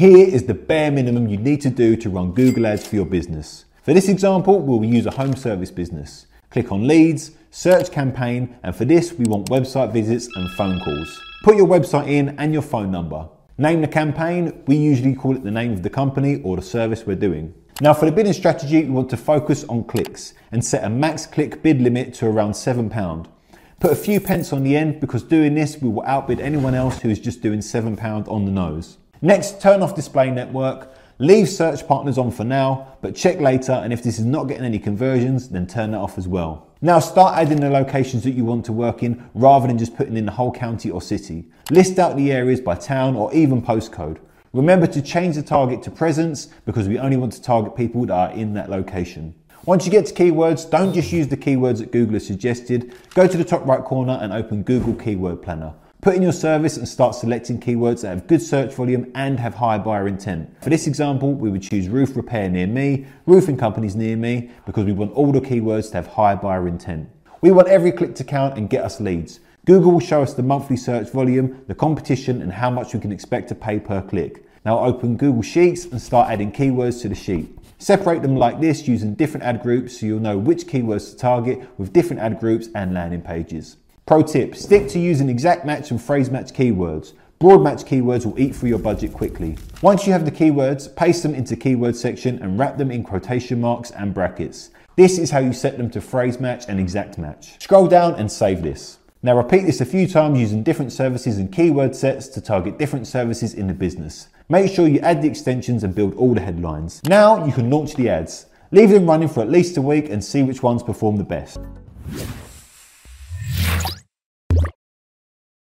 Here is the bare minimum you need to do to run Google Ads for your business. For this example, we'll use a home service business. Click on leads, search campaign, and for this, we want website visits and phone calls. Put your website in and your phone number. Name the campaign, we usually call it the name of the company or the service we're doing. Now for the bidding strategy, we want to focus on clicks and set a max click bid limit to around £7. Put a few pence on the end because doing this, we will outbid anyone else who is just doing £7 on the nose. Next, turn off display network. Leave search partners on for now, but check later and if this is not getting any conversions, then turn that off as well. Now start adding the locations that you want to work in rather than just putting in the whole county or city. List out the areas by town or even postcode. Remember to change the target to presence because we only want to target people that are in that location. Once you get to keywords, don't just use the keywords that Google has suggested. Go to the top right corner and open Google Keyword Planner. Put in your service and start selecting keywords that have good search volume and have high buyer intent. For this example, we would choose roof repair near me, roofing companies near me, because we want all the keywords to have high buyer intent. We want every click to count and get us leads. Google will show us the monthly search volume, the competition, and how much we can expect to pay per click. Now open Google Sheets and start adding keywords to the sheet. Separate them like this using different ad groups so you'll know which keywords to target with different ad groups and landing pages. Pro tip, stick to using exact match and phrase match keywords. Broad match keywords will eat through your budget quickly. Once you have the keywords, paste them into keyword section and wrap them in quotation marks and brackets. This is how you set them to phrase match and exact match. Scroll down and save this. Now repeat this a few times using different services and keyword sets to target different services in the business. Make sure you add the extensions and build all the headlines. Now you can launch the ads. Leave them running for at least a week and see which ones perform the best.